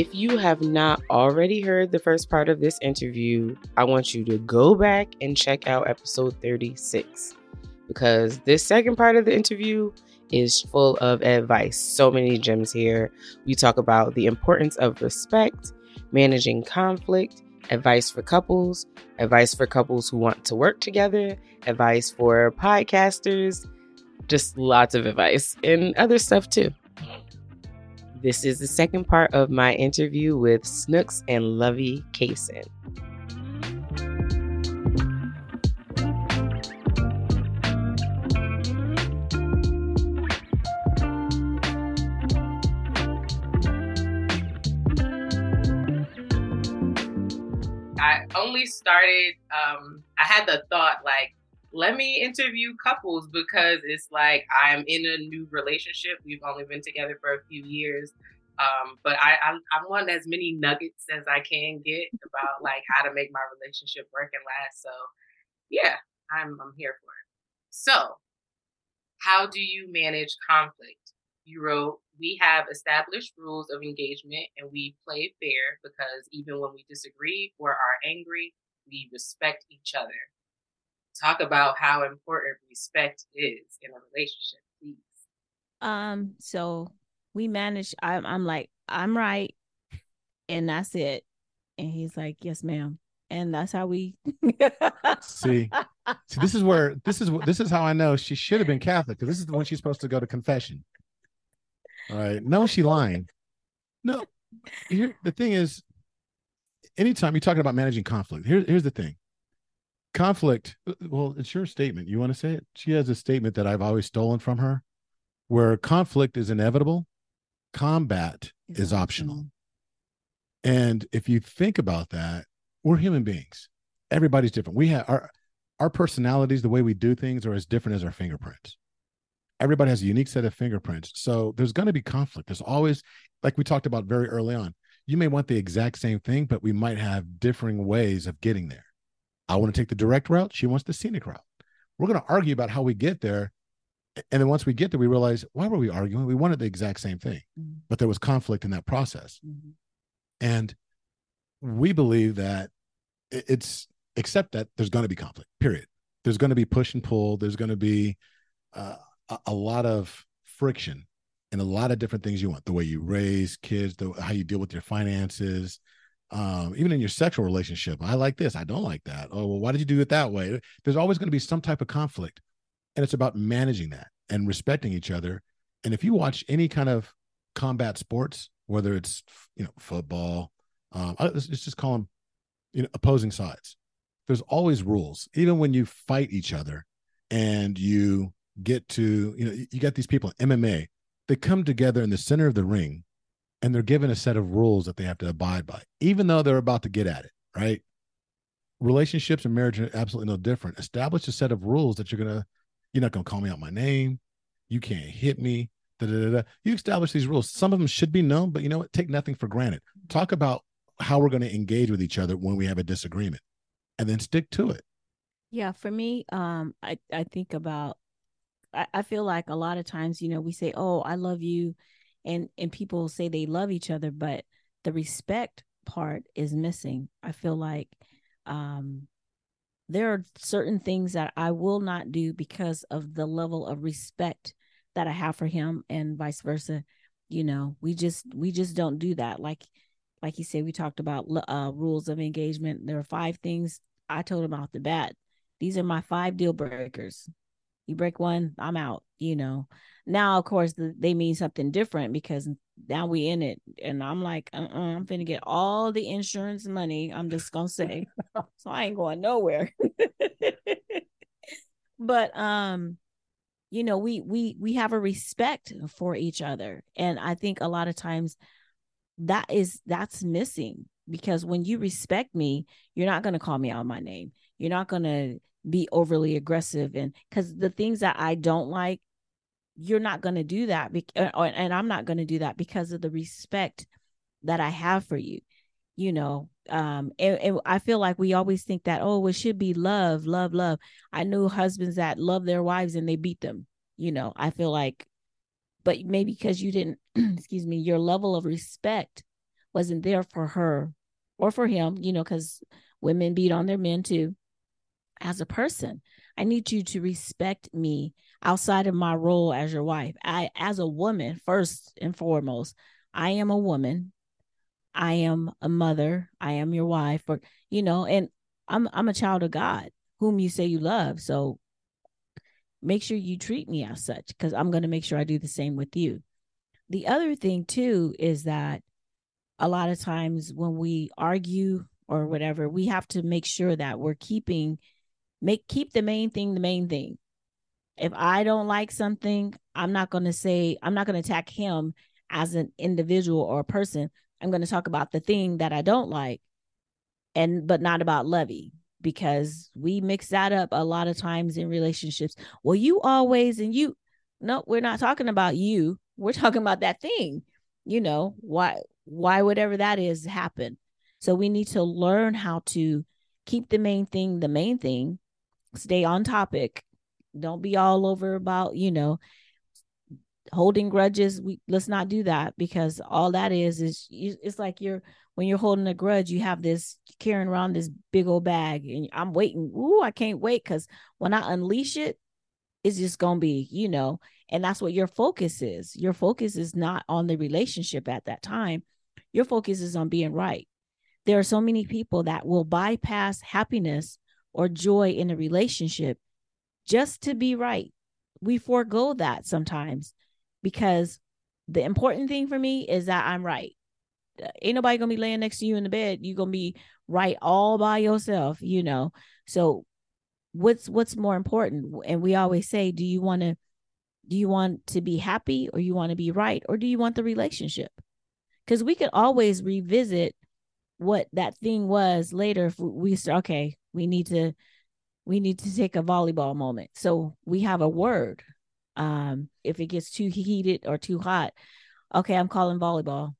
If you have not already heard the first part of this interview, I want you to go back and check out episode 36 because this second part of the interview is full of advice. So many gems here. We talk about the importance of respect, managing conflict, advice for couples, advice for couples who want to work together, advice for podcasters, just lots of advice and other stuff too. This is the second part of my interview with Snooks and Lovey Cason. I only started, um, I had the thought like, let me interview couples because it's like I'm in a new relationship. We've only been together for a few years. Um, but I, I, I want as many nuggets as I can get about like how to make my relationship work and last. So yeah, I'm I'm here for it. So how do you manage conflict? You wrote, we have established rules of engagement and we play fair because even when we disagree or are angry, we respect each other talk about how important respect is in a relationship, please. Um, so we manage I'm I'm like, I'm right, and that's it. And he's like, Yes, ma'am. And that's how we see. See, this is where this is this is how I know she should have been Catholic because this is the one she's supposed to go to confession. All right. No, she lying. No. Here the thing is, anytime you're talking about managing conflict, here, here's the thing conflict uh, well it's your statement. You want to say it? She has a statement that i've always stolen from her where conflict is inevitable combat is, is optional. optional. And if you think about that we're human beings. Everybody's different. We have our our personalities the way we do things are as different as our fingerprints. Everybody has a unique set of fingerprints. So there's going to be conflict. There's always like we talked about very early on you may want the exact same thing but we might have differing ways of getting there I want to take the direct route. She wants the scenic route. We're going to argue about how we get there. And then once we get there, we realize why were we arguing? We wanted the exact same thing, mm-hmm. but there was conflict in that process. Mm-hmm. And we believe that it's except that there's going to be conflict, period. There's going to be push and pull. There's going to be uh, a, a lot of friction and a lot of different things you want the way you raise kids, the, how you deal with your finances, um, even in your sexual relationship. I like this. I don't like that. Oh, well, why did you do it that way? There's always going to be some type of conflict. And it's about managing that and respecting each other. And if you watch any kind of combat sports, whether it's, you know, football, um, let's, just call them, you know, opposing sides. There's always rules, even when you fight each other and you get to, you know, you got these people in MMA, they come together in the center of the ring and they're given a set of rules that they have to abide by, even though they're about to get at it, right? Relationships and marriage are absolutely no different. Establish a set of rules that you're gonna, you're not gonna call me out my name, you can't hit me. Da, da, da, you establish these rules. Some of them should be known, but you know what? Take nothing for granted. Talk about how we're going to engage with each other when we have a disagreement, and then stick to it. Yeah, for me, um, I I think about I, I feel like a lot of times, you know, we say, "Oh, I love you," and and people say they love each other but the respect part is missing. I feel like um there are certain things that i will not do because of the level of respect that i have for him and vice versa. You know we just we just don't do that. Like like you said we talked about uh rules of engagement. There are five things i told him off the bat. These are my five deal breakers you break one i'm out you know. Now of course the, they mean something different because now we in it and i'm like uh-uh, i'm gonna get all the insurance money i'm just gonna say. So i ain't going nowhere. But um you know we we we have a respect for each other and i think a lot of times that is that's missing because when you respect me you're not going to call me out my name. You're not going to be overly aggressive and because the things that i don't like you're not going to do that be- and i'm not going to do that because of the respect that i have for you you know um and, and, i feel like we always think that oh it should be love love love i knew husbands that love their wives and they beat them you know i feel like but maybe because you didn't excuse me your level of respect wasn't there for her or for him, you know, because women beat on their men too. As a person, I need you to respect me outside of my role as your wife. I, as a woman, first and foremost, I am a woman. I am a mother. I am your wife, or you know, and I'm I'm a child of God, whom you say you love. So make sure you treat me as such, because I'm going to make sure I do the same with you. The other thing too is that a lot of times when we argue or whatever, we have to make sure that we're keeping make keep the main thing the main thing. If I don't like something, I'm not going to say I'm not going to attack him as an individual or a person. I'm going to talk about the thing that I don't like and but not about Lovey because we mix that up a lot of times in relationships. Well, you always and you no, we're not talking about you. We're talking about that thing. You know, why why whatever that is happen. So we need to learn how to keep the main thing the main thing, stay on topic. Don't be all over about, you know, holding grudges. We let's not do that because all that is is it's like you're when you're holding a grudge, you have this carrying around this big old bag, and I'm waiting. Ooh, I can't wait because when I unleash it, it's just gonna be, you know, and that's what your focus is. Your focus is not on the relationship at that time. Your focus is on being right. There are so many people that will bypass happiness or joy in a relationship just to be right. We forego that sometimes because the important thing for me is that I'm right. Uh, ain't nobody gonna be laying next to you in the bed. You're gonna be right all by yourself, you know. So what's what's more important? And we always say, do you want to do you want to be happy or you want to be right or do you want the relationship? Because we could always revisit what that thing was later if we start okay, we need to we need to take a volleyball moment. So we have a word um, if it gets too heated or too hot, okay, I'm calling volleyball.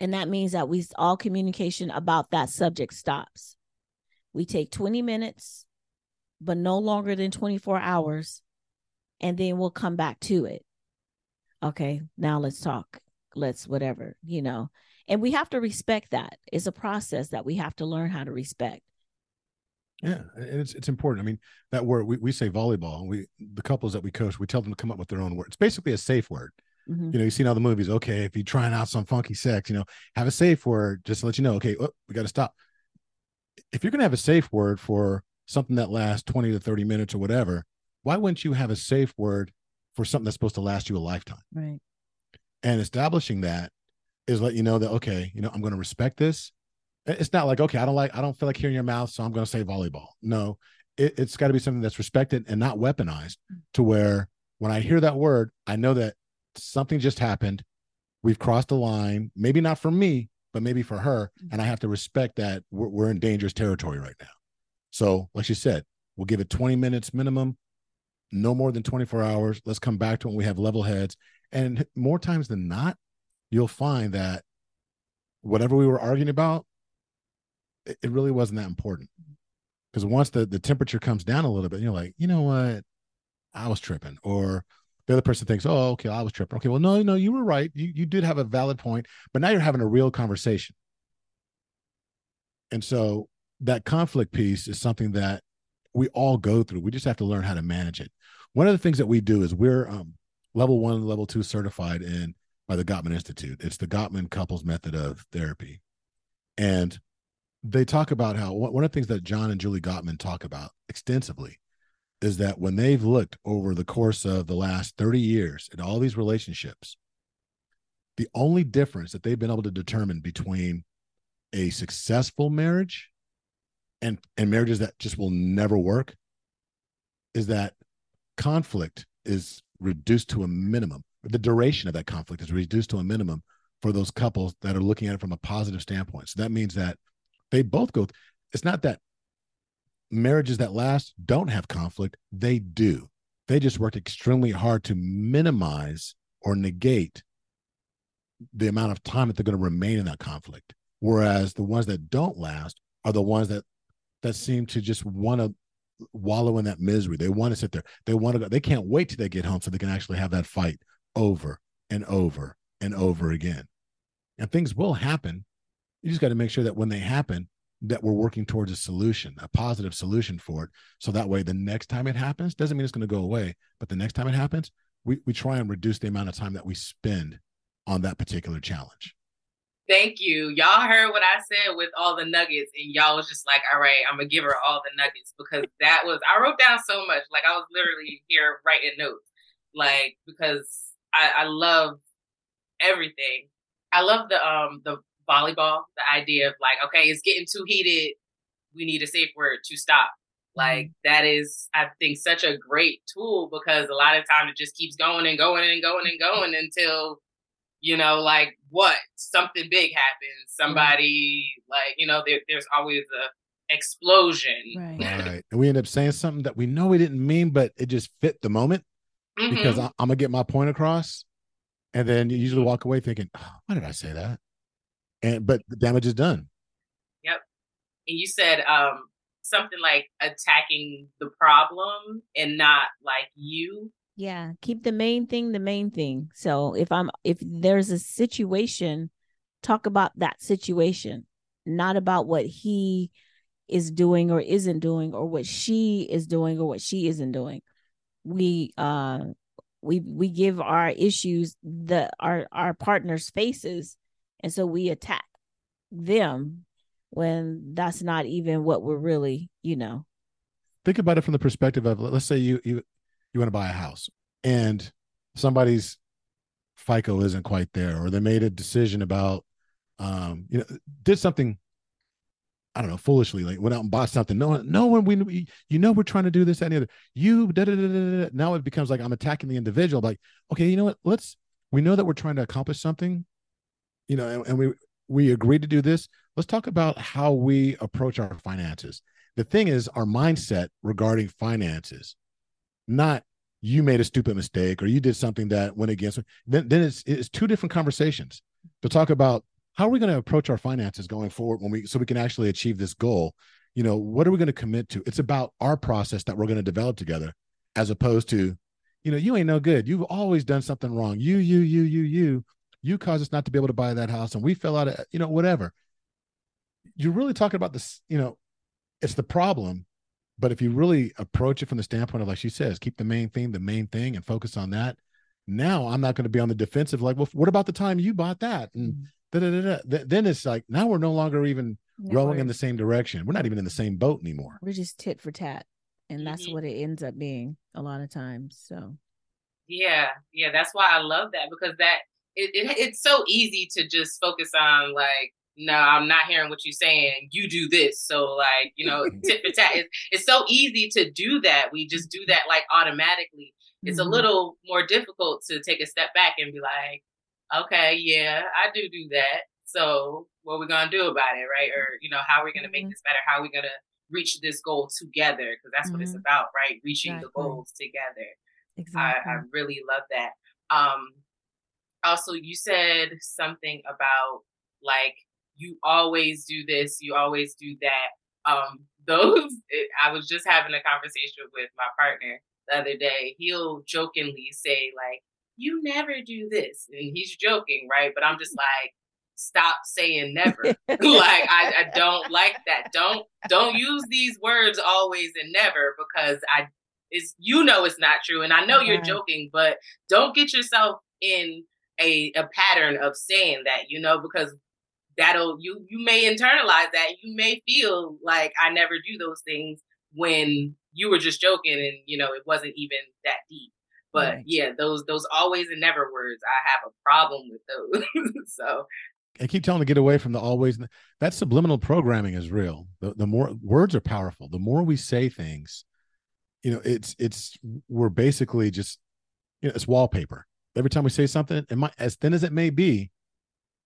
And that means that we all communication about that subject stops. We take 20 minutes, but no longer than 24 hours, and then we'll come back to it. Okay, now let's talk. Let's whatever, you know. And we have to respect that. It's a process that we have to learn how to respect. Yeah, and it's it's important. I mean, that word we, we say volleyball, we the couples that we coach, we tell them to come up with their own word. It's basically a safe word. Mm-hmm. You know, you see in all the movies, okay, if you're trying out some funky sex, you know, have a safe word just to let you know, okay, oh, we got to stop. If you're gonna have a safe word for something that lasts 20 to 30 minutes or whatever, why wouldn't you have a safe word for something that's supposed to last you a lifetime? Right. And establishing that is let you know that okay, you know, I'm going to respect this it's not like okay i don't like i don't feel like hearing your mouth so i'm going to say volleyball. No it, has got to be something that's respected and not weaponized to where when i hear that word i know that something just happened. We've crossed the line maybe not for me but maybe for her and i have to respect that we're, we're in dangerous territory right now. So like she said we'll give it 20 minutes minimum no more than 24 hours. Let's come back to when we have level heads. And more times than not you'll find that whatever we were arguing about it really wasn't that important because once the the temperature comes down a little bit, you're like, you know what, I was tripping, or the other person thinks, oh, okay, I was tripping. Okay, well, no, no, you were right. You you did have a valid point, but now you're having a real conversation. And so that conflict piece is something that we all go through. We just have to learn how to manage it. One of the things that we do is we're um, level one, level two certified in by the Gottman Institute. It's the Gottman couples method of therapy. And they talk about how one of the things that John and Julie Gottman talk about extensively is that when they've looked over the course of the last 30 years at all these relationships, the only difference that they've been able to determine between a successful marriage and and marriages that just will never work is that conflict is reduced to a minimum. The duration of that conflict is reduced to a minimum for those couples that are looking at it from a positive standpoint. So that means that they both go. It's not that marriages that last don't have conflict. They do. They just worked extremely hard to minimize or negate the amount of time that they're going to remain in that conflict. Whereas the ones that don't last are the ones that that seem to just want to wallow in that misery. They want to sit there. They want to go. They can't wait till they get home so they can actually have that fight over and over and over again. And things will happen You just got to make sure that when they happen, that we're working towards a solution, a positive solution for it. So that way, the next time it happens, doesn't mean it's going to go away, but the next time it happens, we, we try and reduce the amount of time that we spend on that particular challenge. Thank you. Y'all heard what I said with all the nuggets, and y'all was just like, all right, I'm gonna give her all the nuggets because that was I wrote down so much. Like I was literally here writing notes. Like because I, I love everything. I love the um the volleyball, the idea of like, okay, it's getting too heated. We need a safe word to stop. Like mm-hmm. that is, I think, such a great tool because a lot of times it just keeps going and going and going and going until, you know, like what something big happens. Somebody like, you know, there, there's always a explosion. Right. right. And we end up saying something that we know we didn't mean, but it just fit the moment mm-hmm. because I, I'm gonna get my point across. And then you usually walk away thinking, oh, why did I say that? And but the damage is done. Yep. And you said um something like attacking the problem and not like you. Yeah, keep the main thing the main thing. So if I'm if there's a situation, talk about that situation, not about what he is doing or isn't doing or what she is doing or what she isn't doing. We uh we we give our issues the our our partners faces and so we attack them when that's not even what we're really you know think about it from the perspective of let's say you you you want to buy a house and somebody's fico isn't quite there or they made a decision about um you know did something I don't know, foolishly, like went out and bought something. No one, no one, we, you know, we're trying to do this, that, and the other. You, da, da, da, da, da. now it becomes like I'm attacking the individual. Like, okay, you know what? Let's, we know that we're trying to accomplish something you know, and, and we we agreed to do this. Let's talk about how we approach our finances. The thing is, our mindset regarding finances, not you made a stupid mistake or you did something that went against. Then then it's it's two different conversations to talk about how are we going to approach our finances going forward when we so we can actually achieve this goal. You know, what are we going to commit to? It's about our process that we're going to develop together, as opposed to, you know, you ain't no good. You've always done something wrong. You, you, you, you, you you caused us not to be able to buy that house and we fell out of you know whatever. You're really talking about this you know it's the problem but if you really approach it from the standpoint of like she says keep the main thing the main thing and focus on that now i'm not going to be on the defensive like well what about the time you bought that? And mm-hmm. then it's like now we're no longer even no, rowing in the same direction. We're not even in the same boat anymore. We're just tit for tat and that's mm-hmm. what it ends up being a lot of times so. Yeah yeah that's why i love that because that it, it, it's so easy to just focus on like no i'm not hearing what you're saying you do this so like you know tit for tat it's, it's so easy to do that we just do that like automatically it's mm-hmm. a little more difficult to take a step back and be like okay yeah i do do that so what are we gonna do about it right or you know how are we gonna make mm-hmm. this better how are we gonna reach this goal together because that's mm-hmm. what it's mm-hmm. about right reaching exactly. the goals together exactly. I, I really love that um also you said something about like you always do this, you always do that. Um, those it, I was just having a conversation with my partner the other day. He'll jokingly say like, "You never do this," and he's joking, right? But I'm just like, stop saying never. like I, I don't like that. Don't don't use these words always and never because I is you know it's not true and I know you're joking, but don't get yourself in a, a pattern of saying that, you know, because that'll you you may internalize that. You may feel like I never do those things when you were just joking and you know it wasn't even that deep. But right. yeah, those those always and never words, I have a problem with those. so I keep telling to get away from the always. That subliminal programming is real. The, the more words are powerful, the more we say things, you know, it's it's we're basically just you know, it's wallpaper every time we say something, it might, as thin as it may be,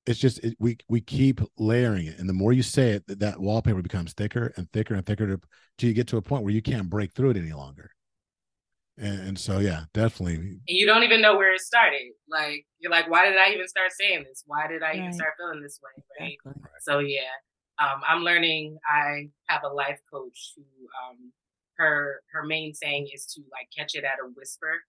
it's just it, we we keep layering it, and the more you say it, that, that wallpaper becomes thicker and thicker and thicker to, till you get to a point where you can't break through it any longer. And, and so, yeah, definitely. And you don't even know where it started. Like you're like, why did I even start saying this? Why did I right. even start feeling this way? Right. Exactly. So yeah, um, I'm learning. I have a life coach who um, her her main saying is to like catch it at a whisper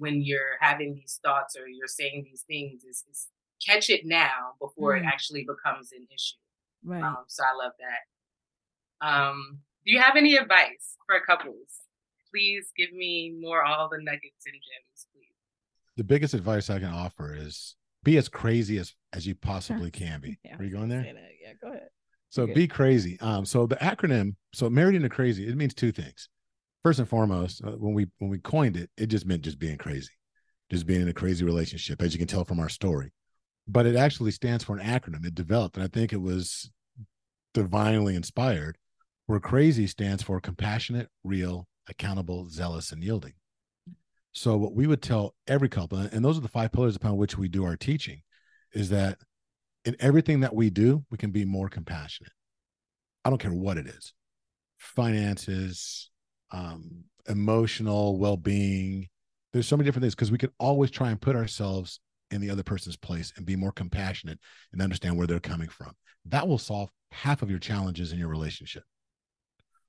when you're having these thoughts or you're saying these things is, is catch it now before mm. it actually becomes an issue. Right. Um, so I love that. Um, do you have any advice for couples? Please give me more all the nuggets and gems, please. The biggest advice I can offer is be as crazy as as you possibly can be. Yeah, Are you going there? Yeah, go ahead. So Okay. be crazy. Um, so the acronym, so married into crazy, it means two things. First and foremost, uh, when we when we coined it, it just meant just being crazy, just being in a crazy relationship, as you can tell from our story. But it actually stands for an acronym. It developed, and I think it was divinely inspired. Where crazy stands for compassionate, real, accountable, zealous, and yielding. So what we would tell every couple, and those are the five pillars upon which we do our teaching, is that in everything that we do, we can be more compassionate. I don't care what it is finances, um, emotional well being. There's so many different things because we could always try and put ourselves in the other person's place and be more compassionate and understand where they're coming from. That will solve half of your challenges in your relationship.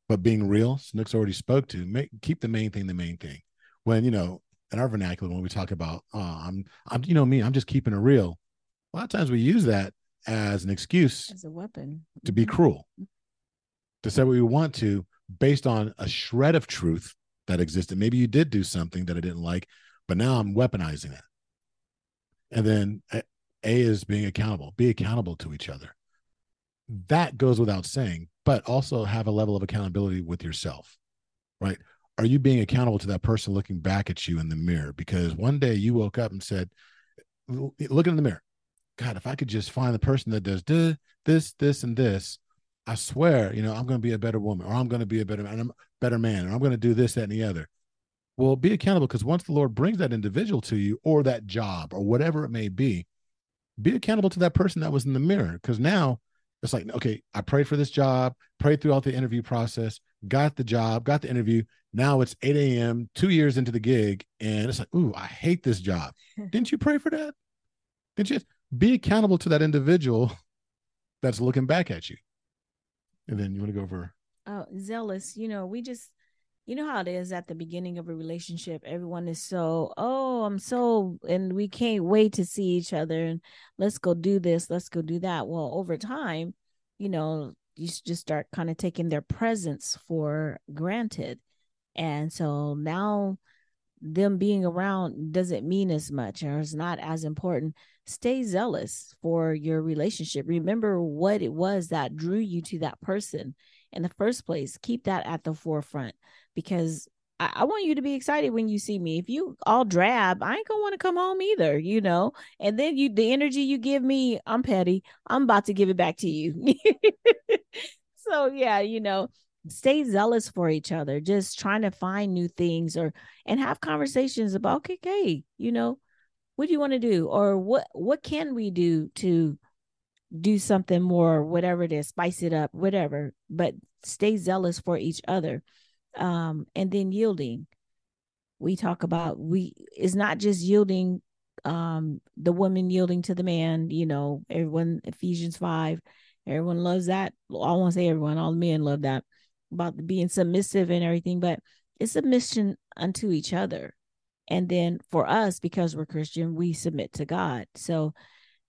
But being real, Snook's already spoke to, make keep the main thing the main thing. When, you know, in our vernacular, when we talk about, oh, I'm, I'm, you know, me, I'm just keeping it real. A lot of times we use that as an excuse As a weapon. to be Mhm. cruel, to say what we want to based on a shred of truth that existed. Maybe you did do something that I didn't like, but now I'm weaponizing it. And then A is being accountable, be accountable to each other. That goes without saying, but also have a level of accountability with yourself, right? Are you being accountable to that person looking back at you in the mirror? Because one day you woke up and said, look in the mirror. God, if I could just find the person that does this, this, this, and this, I swear, you know, I'm going to be a better woman, or I'm going to be a better man, I'm a better man, or I'm going to do this, that, and the other. Well, be accountable because once the Lord brings that individual to you, or that job, or whatever it may be, be accountable to that person that was in the mirror. Because now it's like, okay, I prayed for this job, prayed throughout the interview process, got the job, got the interview. Now it's 8 a.m., two years into the gig, and it's like, ooh, I hate this job. Didn't you pray for that? Didn't you be accountable to that individual that's looking back at you? And then you want to go over Oh, zealous. You know, we just, you know how it is at the beginning of a relationship. Everyone is so, oh, I'm so, and we can't wait to see each other and let's go do this, let's go do that. Well, over time, you know, you just start kind of taking their presence for granted. And so now them being around doesn't mean as much or is not as important. Stay zealous for your relationship. Remember what it was that drew you to that person in the first place. Keep that at the forefront because I, I want you to be excited when you see me. If you all drab, I ain't gonna want to come home either, you know. And then you the energy you give me, I'm petty. I'm about to give it back to you. so yeah, you know, stay zealous for each other, just trying to find new things or and have conversations about okay, you know, what do you want to do? Or what what can we do to do something more, whatever it is, spice it up, whatever, but stay zealous for each other. Um, and then yielding. We talk about we it's not just yielding um the woman yielding to the man, you know, everyone Ephesians 5, everyone loves that. I won't say everyone, all men love that about being submissive and everything, but it's submission unto each other. And then for us, because we're Christian, we submit to God. So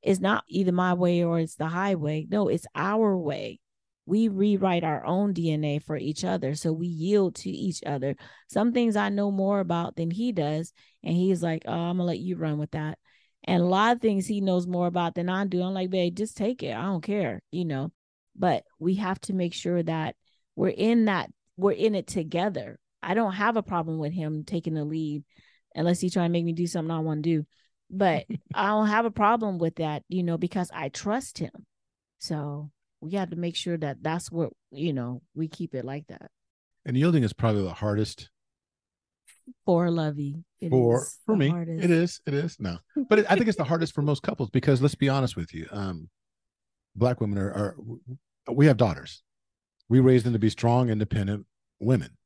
it's not either my way or it's the highway. No, it's our way. We rewrite our own DNA for each other. So we yield to each other. Some things I know more about than he does. And he's like, oh, I'm going to let you run with that. And a lot of things he knows more about than I do. I'm like, babe, just take it. I don't care, you know. But we have to make sure that we're in that, we're in it together. I don't have a problem with him taking the lead unless he's trying to make me do something I want to do. But I don't have a problem with that, you know, because I trust him. So we have to make sure that that's what, you know, we keep it like that. and yielding is probably the hardest For Lovey. it for is for me. hardest. It is. It is. No, but it, I think it's the hardest for most couples because let's be honest with you, um, black women are, are we have daughters. We raise them to be strong, independent women.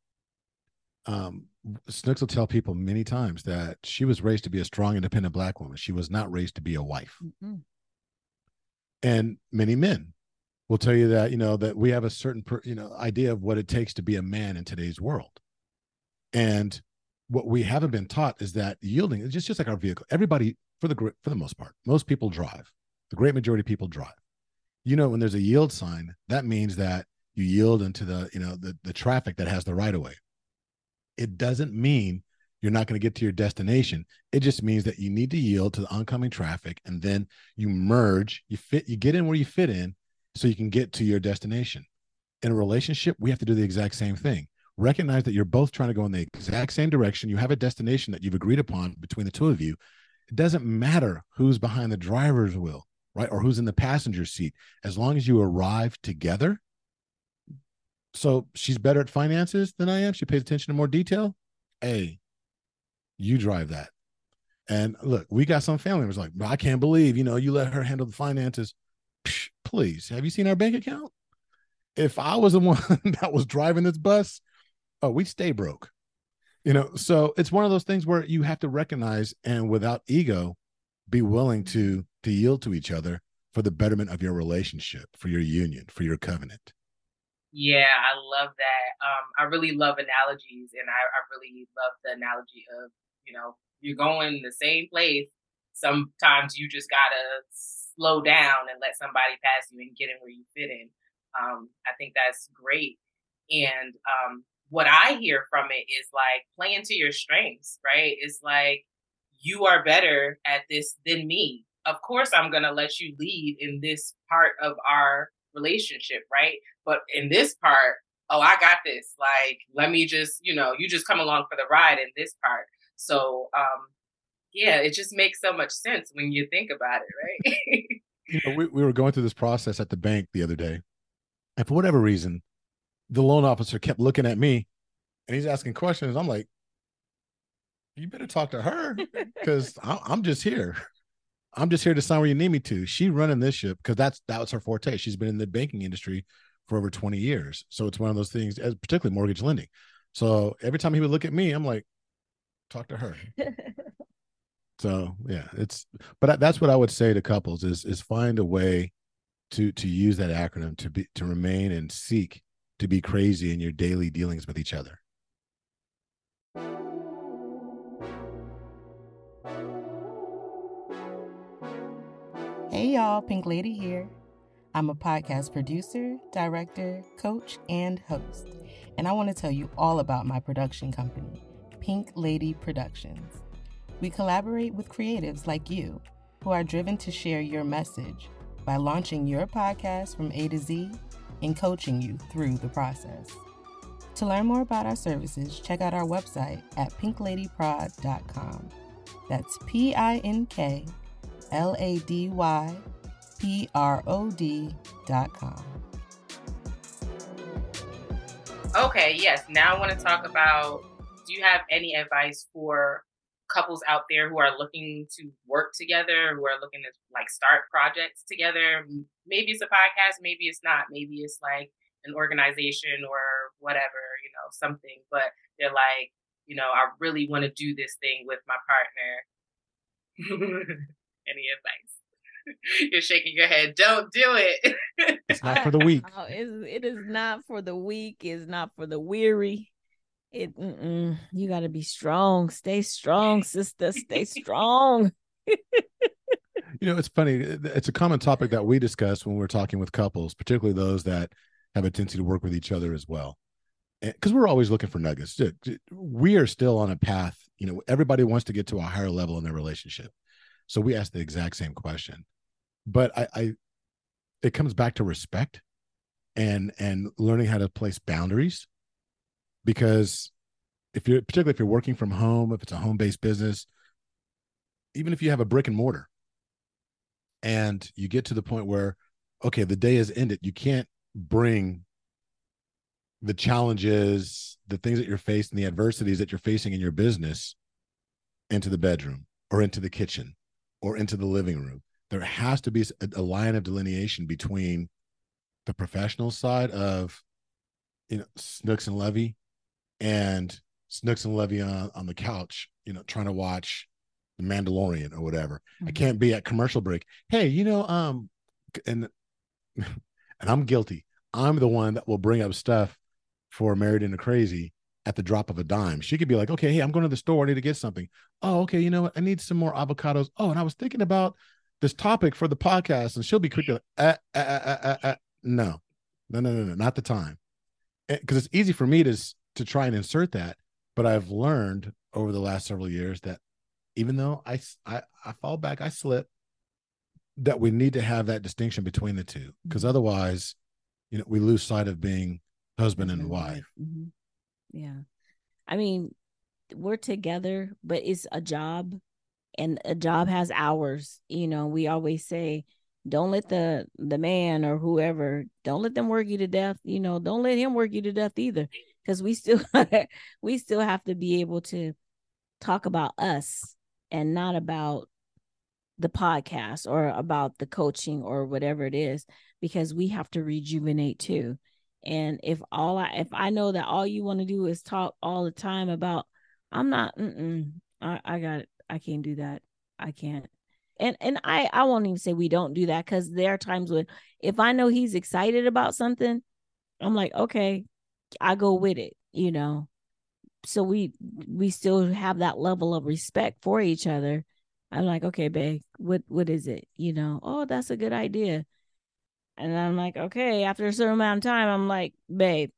Um, Snooks will tell people many times that she was raised to be a strong, independent black woman. She was not raised to be a wife. Mm-mm. and many men will tell you that you know that we have a certain per, you know idea of what it takes to be a man in today's world and what we haven't been taught is that yielding is just, just like our vehicle everybody for the for the most part most people drive the great majority of people drive you know when there's a yield sign that means that you yield into the you know the, the traffic that has the right of way. It doesn't mean you're not going to get to your destination. It just means that you need to yield to the oncoming traffic and then you merge you fit you get in where you fit in so you can get to your destination. In a relationship we have to do the exact same thing. Recognize that you're both trying to go in the exact same direction. You have a destination that you've agreed upon between the two of you. It doesn't matter who's behind the driver's wheel right or who's in the passenger seat. As long as you arrive together so she's better at finances than I am. She pays attention to more detail. Hey, you drive that. And look, we got some family members like, I can't believe, you know, you let her handle the finances. Psh, please, have you seen our bank account? If I was the one that was driving this bus, oh, we'd stay broke. You know, so it's one of those things where you have to recognize and without ego, be willing to to yield to each other for the betterment of your relationship, for your union, for your covenant. Yeah, I love that. Um, I really love analogies, and I, I really love the analogy of you know you're going the same place. Sometimes you just gotta slow down and let somebody pass you and get in where you fit in. Um, I think that's great. And um, what I hear from it is like playing to your strengths, right? It's like you are better at this than me. Of course, I'm gonna let you lead in this part of our relationship, right? But in this part, oh, I got this. Like, let me just, you know, you just come along for the ride in this part. So, um, yeah, it just makes so much sense when you think about it, right? you know, we, we were going through this process at the bank the other day. And for whatever reason, the loan officer kept looking at me and he's asking questions. I'm like, you better talk to her because I'm just here. I'm just here to sign where you need me to. She running this ship because that's that was her forte. She's been in the banking industry for over 20 years. So it's one of those things, as particularly mortgage lending. So every time he would look at me, I'm like, talk to her. so yeah, it's but that's what I would say to couples is is find a way to to use that acronym to be to remain and seek to be crazy in your daily dealings with each other. Hey y'all, Pink Lady here. I'm a podcast producer, director, coach, and host. And I want to tell you all about my production company, Pink Lady Productions. We collaborate with creatives like you who are driven to share your message by launching your podcast from A to Z and coaching you through the process. To learn more about our services, check out our website at pinkladyprod.com. That's P I N K L A D Y P R O D dot com. Okay, yes. Now I want to talk about do you have any advice for couples out there who are looking to work together, who are looking to like start projects together? Maybe it's a podcast, maybe it's not, maybe it's like an organization or whatever, you know, something, but they're like, you know, I really want to do this thing with my partner. any advice? You're shaking your head. Don't do it. it's not for the weak. Oh, it is not for the weak. It's not for the weary. It you got to be strong. Stay strong, sister. Stay strong. you know, it's funny. It's a common topic that we discuss when we're talking with couples, particularly those that have a tendency to work with each other as well. Because we're always looking for nuggets. We are still on a path. You know, everybody wants to get to a higher level in their relationship. So we ask the exact same question. But I, I it comes back to respect and and learning how to place boundaries because if you're particularly if you're working from home if it's a home-based business even if you have a brick and mortar and you get to the point where okay the day has ended you can't bring the challenges the things that you're facing the adversities that you're facing in your business into the bedroom or into the kitchen or into the living room. There has to be a, a line of delineation between the professional side of you know Snooks and Lovey and Snooks and Lovey on, on the couch, you know, trying to watch the Mandalorian or whatever. Mm-hmm. I can't be at commercial break. Hey, you know, um, and and I'm guilty. I'm the one that will bring up stuff for Married into Crazy at the drop of a dime. She could be like, okay, hey, I'm going to the store. I need to get something. Oh, okay. You know what? I need some more avocados. Oh, and I was thinking about this topic for the podcast, and she'll be quick to, uh, uh, uh, uh, uh, no, no, no, no, no, not the time, because it's easy for me to to try and insert that, but I've learned over the last several years that even though I I, I fall back, I slip, that we need to have that distinction between the two, because Mhm. otherwise, you know, we lose sight of being husband and wife. Mhm. Yeah. I mean, we're together, but it's a job and a job has hours. You know, we always say, don't let the the man or whoever, don't let them work you to death. You know, don't let him work you to death either. Because we still we still have to be able to talk about us and not about the podcast or about the coaching or whatever it is because we have to rejuvenate too and if all i if i know that all you want to do is talk all the time about i'm not mm-mm, I, I got it i can't do that i can't. And and i i won't even say we don't do that because there are times when if i know he's excited about something i'm like okay i go with it you know? So we we still have that level of respect for each other. I'm like okay babe what what is it? You know oh that's a good idea and i'm like okay after a certain amount of time i'm like babe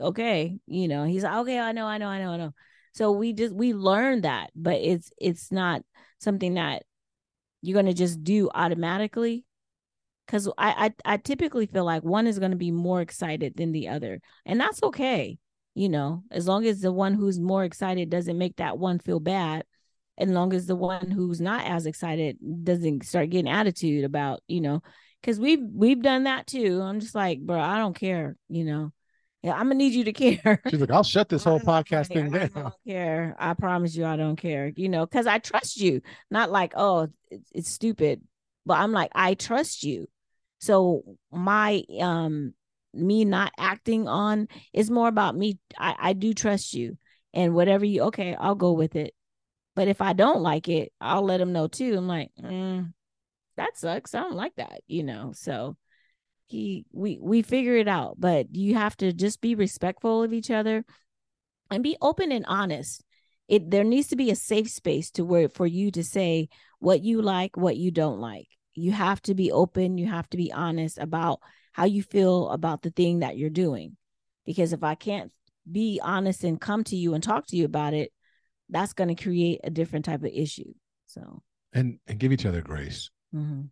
okay you know he's like okay i know i know i know i know. So we just we learn that but it's it's not something that you're to just do automatically. Because I, I i typically feel like one is to be more excited than the other and that's okay you know as long as the one who's more excited doesn't make that one feel bad and long as the one who's not as excited doesn't start getting attitude about you know because we've we've done that too i'm just like bro i don't care you know yeah i'm gonna need you to care She's like, I'll shut this whole podcast thing I down. don't care. I promise you, I don't care. You know, because I trust you. Not like, oh, it's, it's stupid, but I'm like, I trust you. So my um me not acting on is more about me. I I do trust you, and whatever you okay, I'll go with it. But if I don't like it, I'll let him know too. I'm like, mm, that sucks. I don't like that. You know, so he we we figure it out but you have to just be respectful of each other and be open and honest it there needs to be a safe space to where for you to say what you like what you don't like you have to be open you have to be honest about how you feel about the thing that you're doing because if i can't be honest and come to you and talk to you about it that's going to create a different type of issue so And and give each other grace. Mhm.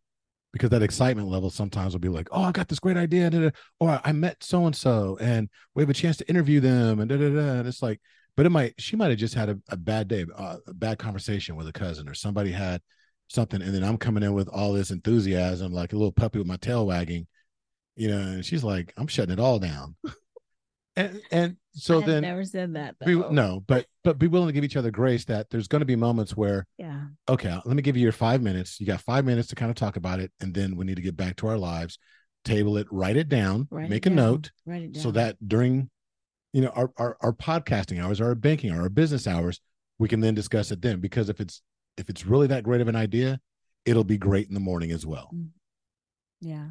because that excitement level sometimes will be like, oh, I got this great idea, da, da, or I met so and so, and we have a chance to interview them, and da da da. And it's like, but it might she might have just had a, a bad day, uh, a bad conversation with a cousin, or somebody had something, and then I'm coming in with all this enthusiasm, like a little puppy with my tail wagging, you know, and she's like, I'm shutting it all down. and and so then never said that be, no, but but be willing to give each other grace that there's going to be moments where yeah okay, let me give you your five minutes. You got five minutes to kind of talk about it, and then we need to get back to our lives. Table it, write it down, Write it make a down. note, write it down so that during, you know, our, our our podcasting hours, our banking, our business hours, we can then discuss it then. Because if it's if it's really that great of an idea, it'll be great in the morning as well. Yeah.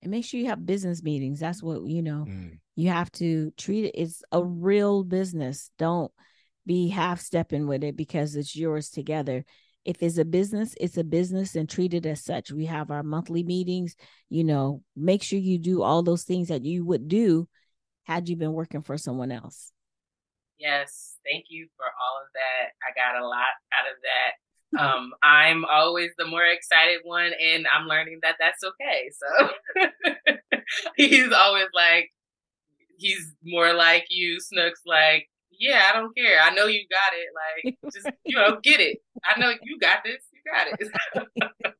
And make sure you have business meetings. That's what, you know, Mm. You have to treat it. It's a real business. Don't be half stepping with it because it's yours together. If it's a business, it's a business and treat it as such. We have our monthly meetings, you know, make sure you do all those things that you would do had you been working for someone else. Yes, thank you for all of that. I got a lot out of that. Um, I'm always the more excited one, and I'm learning that that's okay. So he's always like, he's more like you. Snook's like, yeah, I don't care. I know you got it. Like, just you know, get it. I know you got this. You got it.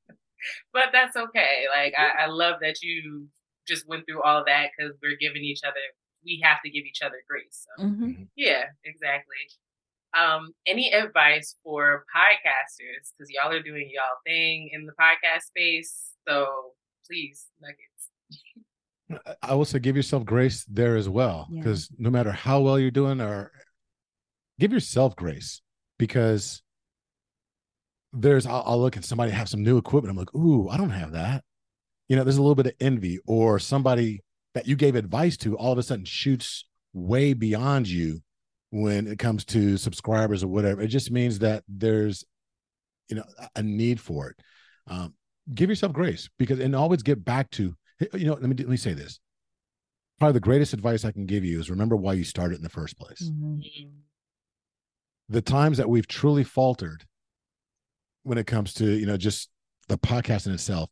but that's okay. Like, I, I love that you just went through all of that because we're giving each other. We have to give each other grace. So. Mhm. Yeah, exactly. Um, any advice for podcasters? Because y'all are doing y'all thing in the podcast space. So please, nuggets. I will say give yourself grace there as well. Yeah. Because no matter how well you're doing, or give yourself grace because there's I'll, I'll look at somebody have some new equipment. I'm like, ooh, I don't have that. You know, there's a little bit of envy, or somebody that you gave advice to all of a sudden shoots way beyond you when it comes to subscribers or whatever. It just means that there's you know a need for it um, give yourself grace because and always get back to you know let me let me say this probably the greatest advice i can give you is remember why you started in the first place Mhm. Mm. the times that we've truly faltered when it comes to you know just the podcast in itself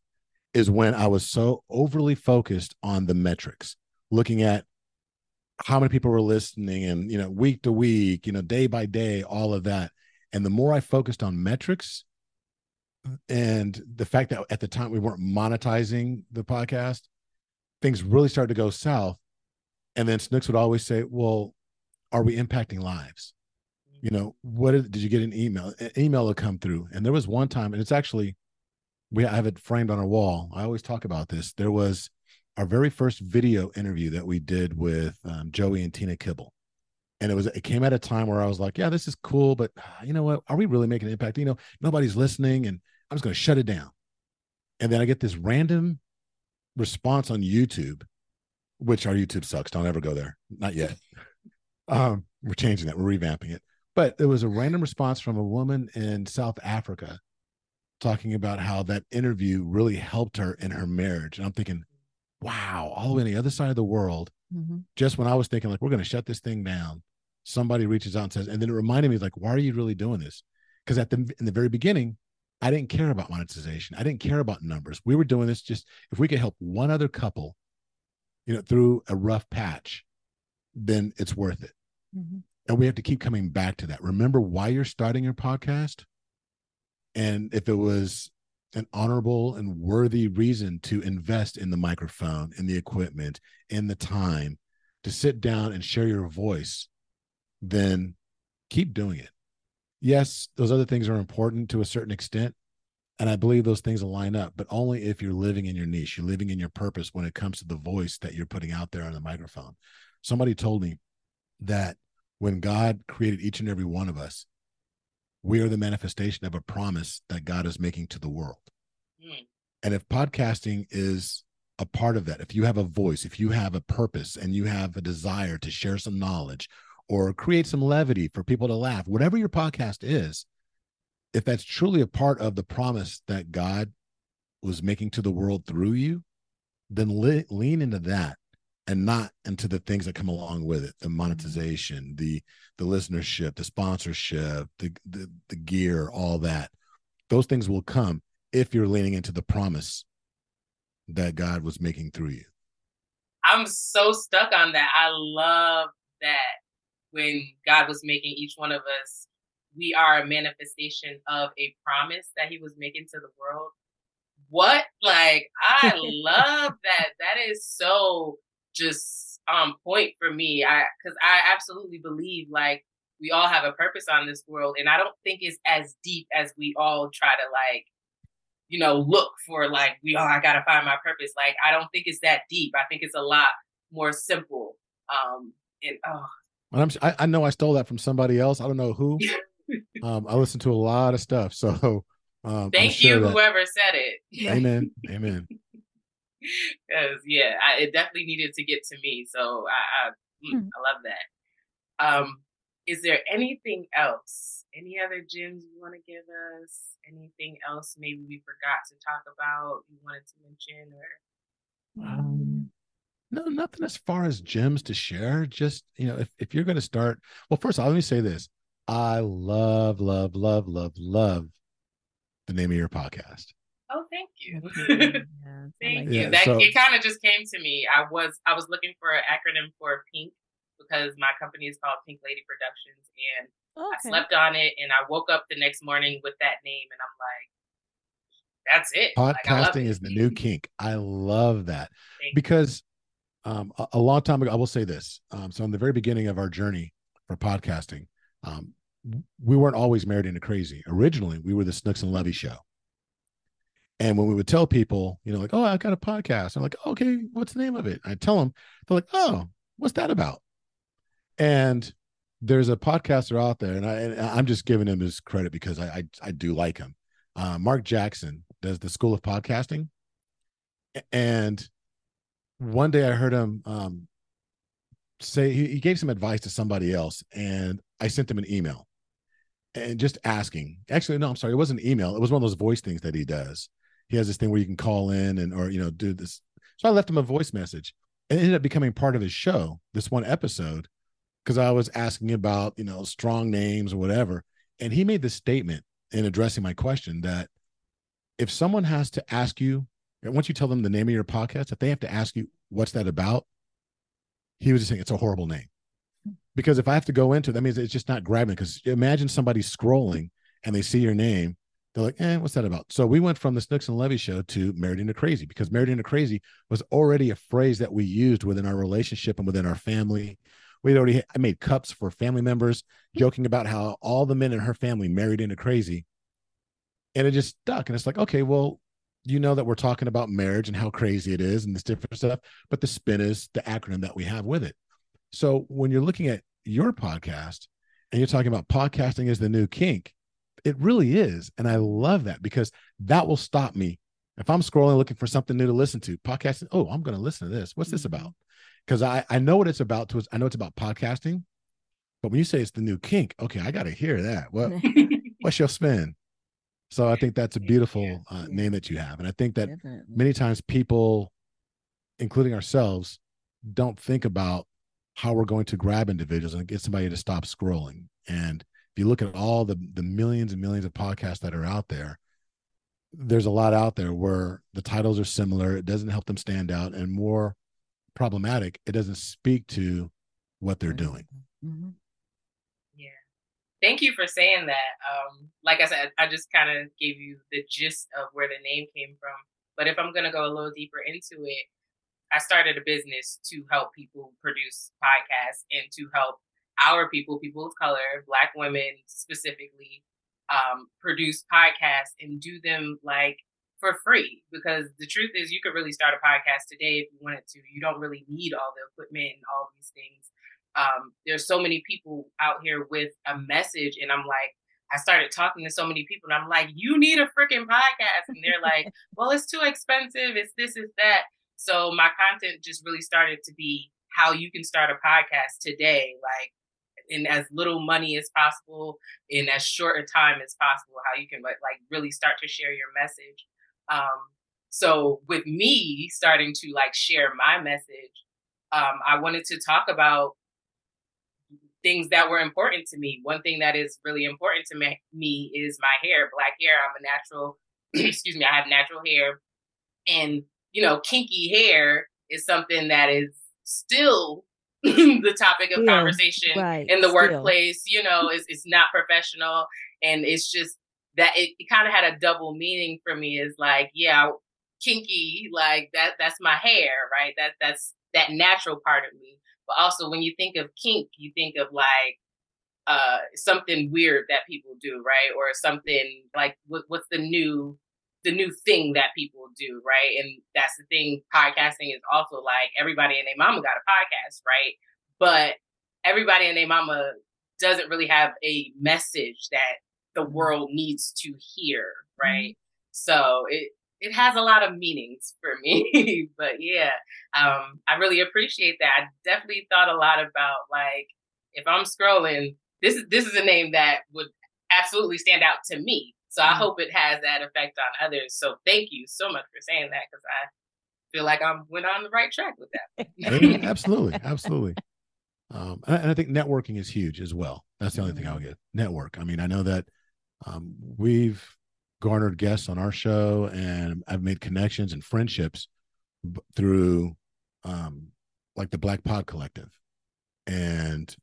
is when i was so overly focused on the metrics looking at how many people were listening and you know week to week you know day by day all of that and the more i focused on metrics and the fact that at the time we weren't monetizing the podcast things really started to go south. And then snooks would always say well are we impacting lives? You know what did, did you get an email? An email will come through. And there was one time and it's actually we I have it framed on our wall. I always talk about this. There was our very first video interview that we did with um, joey and tina kibble. And it was it came at a time where i was like yeah this is cool but you know what? Are we really making an impact? You know nobody's listening and i'm just going to shut it down. And then i get this random response on youtube which our youtube sucks. Don't ever go there. Not yet. Um we're changing that. We're revamping it. But there was a random response from a woman in South Africa talking about how that interview really helped her in her marriage. And I'm thinking, wow, all the way on the other side of the world, Mhm. just when I was thinking, like, we're going to shut this thing down, somebody reaches out and says, and then it reminded me, like, why are you really doing this? Because at the in the very beginning, I didn't care about monetization. I didn't care about numbers. We were doing this just if we could help one other couple, you know, through a rough patch, then it's worth it Mhm. and we have to keep coming back to that. Remember why you're starting your podcast, and if it was an honorable and worthy reason to invest in the microphone, in the equipment, in the time to sit down and share your voice, then keep doing it. Yes, those other things are important to a certain extent. And I believe those things will line up, but only if you're living in your niche, you're living in your purpose when it comes to the voice that you're putting out there on the microphone. Somebody told me that when God created each and every one of us, we are the manifestation of a promise that God is making to the world. Mm. And if podcasting is a part of that, if you have a voice, if you have a purpose and you have a desire to share some knowledge or create some levity for people to laugh, whatever your podcast is, if that's truly a part of the promise that God was making to the world through you, then le- lean into that and not into the things that come along with it the mm-hmm. monetization the the listenership the sponsorship the, the the gear all that. Those things will come if you're leaning into the promise that god was making through you. I'm so stuck on that. I love that when God was making each one of us, we are a manifestation of a promise that He was making to the world. What? Like, I love that. That is so just on point for me. I because I absolutely believe like we all have a purpose on this world, and I don't think it's as deep as we all try to like you know, look for like we oh, I gotta find my purpose. Like I don't think it's that deep. I think it's a lot more simple. Um and oh and I'm, I, I know I stole that from somebody else. I don't know who. um, I listen to a lot of stuff, so um, thank sure you, that- whoever said it. Amen. Amen. Because yeah, I, it definitely needed to get to me. So I I, mm, Hmm. I love that. Um, is there anything else? Any other gems you want to give us? Anything else maybe we forgot to talk about? You wanted to mention or Um, no, nothing as far as gems to share. Just you know, if if you're going to start, well, first of all, let me say this: I love, love, love, love, love the name of your podcast. oh, thank you. Yeah, Thank you. Yeah, that so- it kind of just came to me. I was I was looking for an acronym for Pink because my company is called Pink Lady Productions, and I slept on it, and I woke up the next morning with that name, and I'm like, that's it. Like, I Podcasting it. is the new kink. I love that Thank you. because um, a, a long time ago, I will say this. Um, so in the very beginning of our journey for podcasting, um, we weren't always married into crazy. Originally, we were the Snooks and Lovey show. And when we would tell people, you know, like, oh, I got a podcast, I'm like, okay, what's the name of it? I tell them, they're like, oh, what's that about? And there's a podcaster out there, and, I, and I'm just giving him his credit because I I, I do like him. Uh, Mark Jackson does the School of Podcasting, and one day I heard him um, say he, he gave some advice to somebody else, and I sent him an email, and just asking. Actually, no, I'm sorry, it wasn't email. It was one of those voice things that he does. He has this thing where you can call in and or you know do this. So I left him a voice message. It ended up becoming part of his show. This one episode, because I was asking about you know strong names or whatever, and he made this statement in addressing my question that if someone has to ask you, once you tell them the name of your podcast, if they have to ask you what's that about, he was just saying it's a horrible name because if I have to go into it, that means it's just not grabbing. Because imagine somebody scrolling and they see your name, they're like, "Eh, what's that about?" So we went from the Snooks and Lovey show to Married into Crazy because Married into Crazy was already a phrase that we used within our relationship and within our family. We'd already I made cups for family members, joking about how all the men in her family married into crazy, and it just stuck. And it's like, okay, well, you know that we're talking about marriage and how crazy it is and this different stuff, but the spin is the acronym that we have with it. So when you're looking at your podcast and you're talking about podcasting as the new kink, it really is. And I love that because that will stop me. If I'm scrolling looking for something new to listen to, podcasting, oh, I'm going to listen to this. What's this Mm-hmm. about? Because I, I know what it's about. To, I know it's about podcasting. But when you say it's the new kink, okay, I got to hear that. What What's your spin? So I think that's a beautiful uh, name that you have. And I think that Definitely. many times people, including ourselves, don't think about how we're going to grab individuals and get somebody to stop scrolling. And if you look at all the the millions and millions of podcasts that are out there, there's a lot out there where the titles are similar. It doesn't help them stand out, and more problematic, it doesn't speak to what they're doing. Mhm. Thank you for saying that. Um, like I said, I just kind of gave you the gist of where the name came from. But if I'm going to go a little deeper into it, I started a business to help people produce podcasts and to help our people, people of color, Black women specifically, um, produce podcasts and do them like for free. Because the truth is, you could really start a podcast today if you wanted to. You don't really need all the equipment and all these things um, there's so many people out here with a message and i'm like i started talking to so many people and i'm like you need a freaking podcast and they're like well it's too expensive it's this it's that. So my content just really started to be how you can start a podcast today like in as little money as possible in as short a time as possible how you can like like really start to share your message. Um so with me starting to like share my message um i wanted to talk about things that were important to me. One thing that is really important to me, me is my hair, black hair. I'm a natural, excuse me, I have natural hair. And, you know, kinky hair is something that is still the topic of Still, conversation right, in the still. workplace. You know, it's, it's not professional. And it's just that it, it kind of had a double meaning for me is like, yeah, kinky, like that, that's my hair, right? That, that's that natural part of me but also when you think of kink you think of like uh something weird that people do right? Or something like what, what's the new the new thing that people do right? And that's the thing podcasting is also like everybody and their mama got a podcast right? But everybody and their mama doesn't really have a message that the world needs to hear right? So it it has a lot of meanings for me but yeah um i really appreciate that i definitely thought a lot about like if i'm scrolling this is this is a name that would absolutely stand out to me so i Mhm. hope it has that effect on others so thank you so much for saying that because i feel like i'm went on the right track with that Yeah, absolutely, absolutely. Um, and, I- and I think networking is huge as well. That's the only thing I'll get. Network. I mean, I know that um, we've garnered guests on our show, and I've made connections and friendships through, um, like the Black Pod Collective, and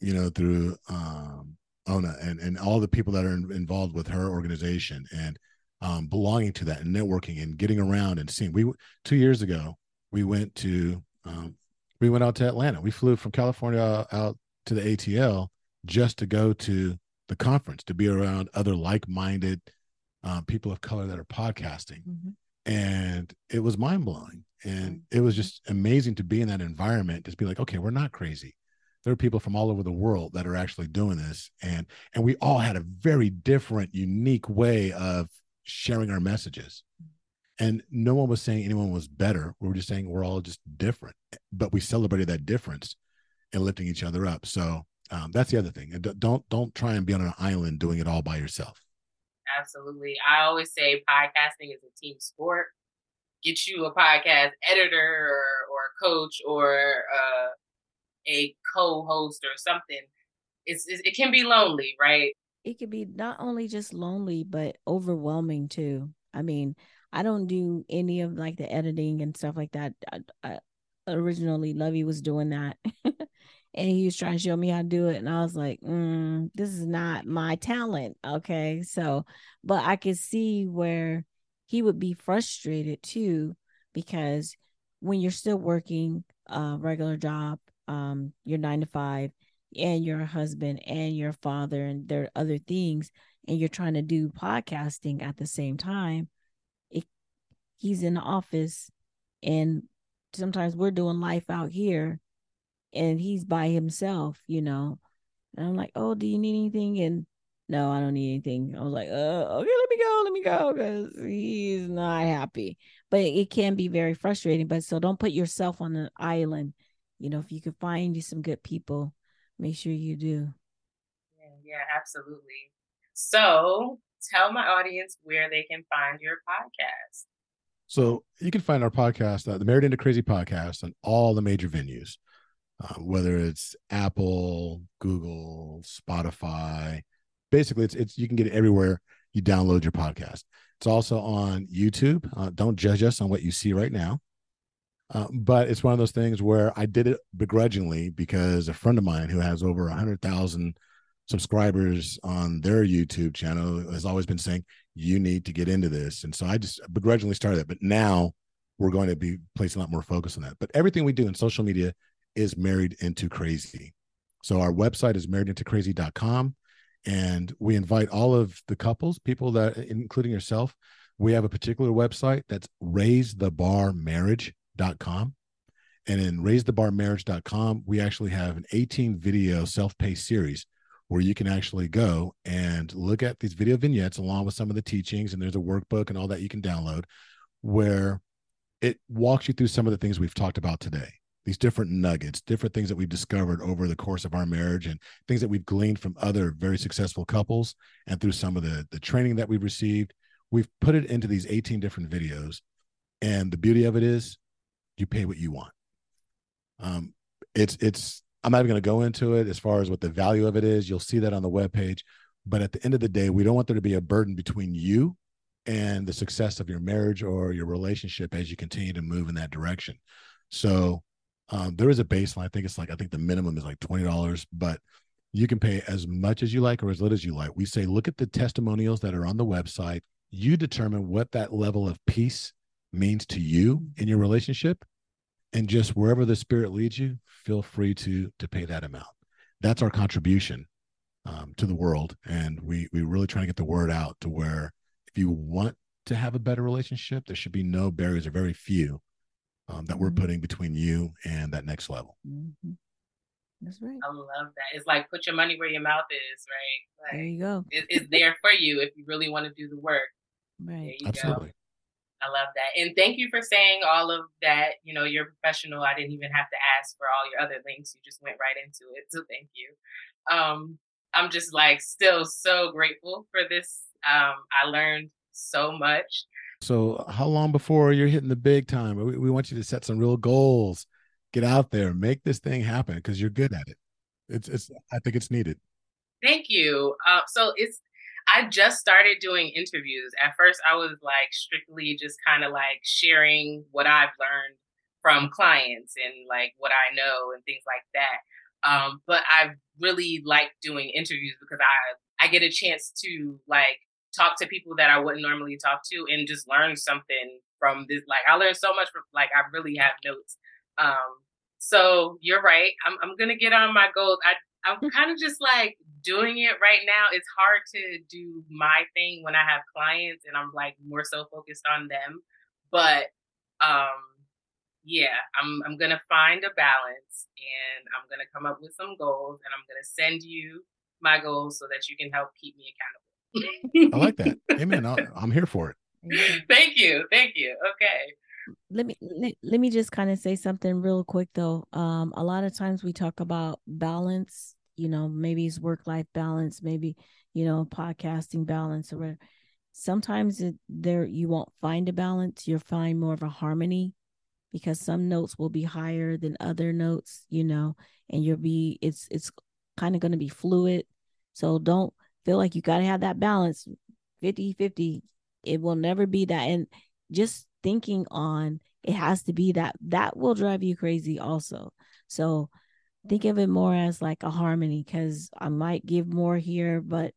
you know through um, Ona and and all the people that are in, involved with her organization and um, belonging to that and networking and getting around and seeing. We two years ago we went to um, we went out to Atlanta. We flew from California out to the ATL just to go to the conference to be around other like-minded um, people of color that are podcasting, Mhm. and it was mind-blowing. And it was just amazing to be in that environment. Just be like, okay, we're not crazy. There are people from all over the world that are actually doing this, and and we all had a very different, unique way of sharing our messages and no one was saying anyone was better we were just saying we're all just different but we celebrated that difference and lifting each other up so Um, that's the other thing. And don't don't try and be on an island doing it all by yourself. Absolutely. I always say podcasting is a team sport. Get you a podcast editor or, or a coach or uh, a co-host or something. It's, it's it can be lonely, right? It can be not only just lonely but overwhelming too. I mean, I don't do any of like the editing and stuff like that. I, I, originally, Lovey was doing that. and he was trying to show me how to do it and i was like mm, this is not my talent. Okay so but i could see where he would be frustrated too because when you're still working a regular job um you're nine to five and you're husband and your father and there are other things and you're trying to do podcasting at the same time it, he's in the office and sometimes we're doing life out here and he's by himself, you know. And I'm like, oh, do you need anything? And no, I don't need anything. I was like, uh, okay, let me go, let me go, because he's not happy. But it can be very frustrating. But so don't put yourself on an island. You know, if you could find you some good people, make sure you do. Yeah, yeah, absolutely. So tell my audience where they can find your podcast. So you can find our podcast, uh, the Married into Crazy podcast, on all the major venues uh, whether it's Apple, Google, Spotify. Basically, it's it's you can get it everywhere you download your podcast. It's also on YouTube. Uh, don't judge us on what you see right now. Uh, but it's one of those things where I did it begrudgingly because a friend of mine who has over a hundred thousand subscribers on their YouTube channel has always been saying you need to get into this, and so I just begrudgingly started it. But now we're going to be placing a lot more focus on that. But everything we do in social media is Married into Crazy. So our website is marriedintocrazy.com. And we invite all of the couples, people that, including yourself, we have a particular website that's raisethebarmarriage.com. And in raisethebarmarriage.com, we actually have an 18 video self paced series where you can actually go and look at these video vignettes along with some of the teachings. And there's a workbook and all that you can download where it walks you through some of the things we've talked about today these different nuggets, different things that we've discovered over the course of our marriage and things that we've gleaned from other very successful couples and through some of the the training that we've received. We've put it into these 18 different videos. And the beauty of it is you pay what you want. Um, it's it's I'm not even going to go into it as far as what the value of it is. You'll see that on the webpage. But at the end of the day, we don't want there to be a burden between you and the success of your marriage or your relationship as you continue to move in that direction. So um, there is a baseline. I think it's like I think the minimum is like twenty dollars, but you can pay as much as you like or as little as you like. We say look at the testimonials that are on the website. You determine what that level of peace means to you in your relationship, and just wherever the spirit leads you, feel free to to pay that amount. That's our contribution um, to the world, and we we really trying to get the word out to where if you want to have a better relationship, there should be no barriers or very few um, that we're mm-hmm. putting between you and that next level. Mm-hmm. That's right. I love that. It's like put your money where your mouth is, right? Like, there you go. It, it's there for you if you really want to do the work. Right. Absolutely. Go. I love that. And thank you for saying all of that. You know, you're professional. I didn't even have to ask for all your other links. You just went right into it. So thank you. Um, I'm just like still so grateful for this. Um, I learned so much. So, how long before you're hitting the big time? We, we want you to set some real goals. Get out there, make this thing happen because you're good at it. It's, it's. I think it's needed. Thank you. Uh, so it's. I just started doing interviews. At first, I was like strictly just kind of like sharing what I've learned from clients and like what I know and things like that. Um, but I really like doing interviews because I I get a chance to like talk to people that I wouldn't normally talk to and just learn something from this. Like I learned so much from like I really have notes. Um, so you're right. I'm I'm gonna get on my goals. I I'm kind of just like doing it right now. It's hard to do my thing when I have clients and I'm like more so focused on them. But um yeah, I'm I'm gonna find a balance and I'm gonna come up with some goals and I'm gonna send you my goals so that you can help keep me accountable. I like that. Amen. i am here for it. Thank you. Thank you. Okay. Let me let, let me just kind of say something real quick though. Um, a lot of times we talk about balance, you know, maybe it's work life balance, maybe, you know, podcasting balance or whatever. Sometimes it, there you won't find a balance, you'll find more of a harmony because some notes will be higher than other notes, you know, and you'll be it's it's kind of going to be fluid. So don't feel like you got to have that balance 50 50. It will never be that and just thinking on it has to be that that will drive you crazy also. So think of it more as like a harmony cuz I might give more here but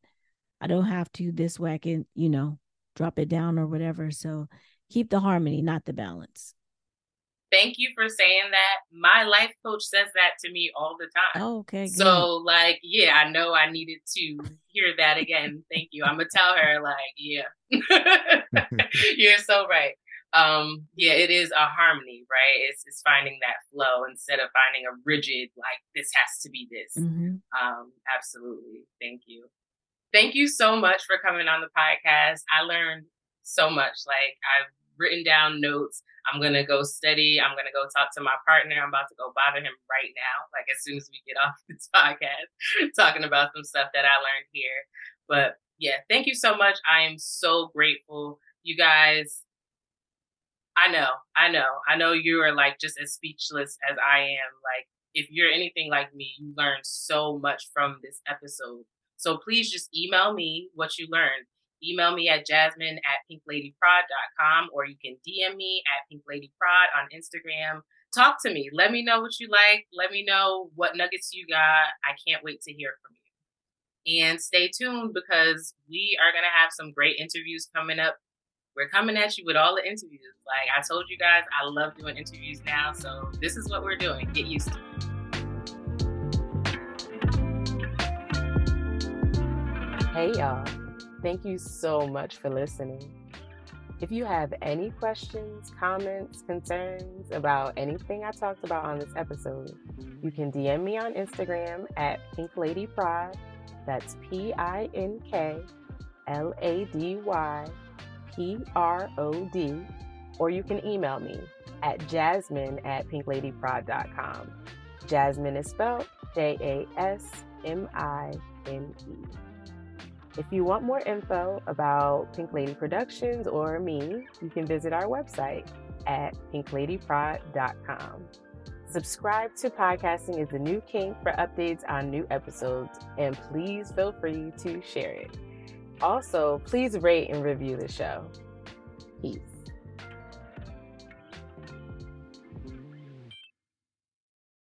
I don't have to this way I can, you know, drop it down or whatever. So keep the harmony, not the balance. Thank you for saying that. My life coach says that to me all the time. Oh, okay. Good. So, like, yeah, I know I needed to hear that again. Thank you. I'm gonna tell her, like, yeah, you're so right. Um, yeah, it is a harmony, right? It's it's finding that flow instead of finding a rigid, like, this has to be this. Mm-hmm. Um, absolutely. Thank you. Thank you so much for coming on the podcast. I learned so much. Like, I've written down notes. I'm gonna go study. I'm gonna go talk to my partner. I'm about to go bother him right now, like as soon as we get off this podcast, talking about some stuff that I learned here. But yeah, thank you so much. I am so grateful. You guys, I know, I know, I know you are like just as speechless as I am. Like, if you're anything like me, you learned so much from this episode. So please just email me what you learned email me at jasmine at pinkladyprod.com or you can DM me at pinkladyprod on Instagram. Talk to me. Let me know what you like. Let me know what nuggets you got. I can't wait to hear from you. And stay tuned because we are going to have some great interviews coming up. We're coming at you with all the interviews. Like I told you guys, I love doing interviews now. So this is what we're doing. Get used to it. Hey, y'all. Thank you so much for listening. If you have any questions, comments, concerns about anything I talked about on this episode, you can DM me on Instagram at Pink Lady Prod. That's P I N K L A D Y P R O D. Or you can email me at jasmine at pinkladyprod.com. Jasmine is spelled J A S M I N E. If you want more info about Pink Lady Productions or me, you can visit our website at pinkladyprod.com. Subscribe to Podcasting is the New Kink for updates on new episodes, and please feel free to share it. Also, please rate and review the show. Peace.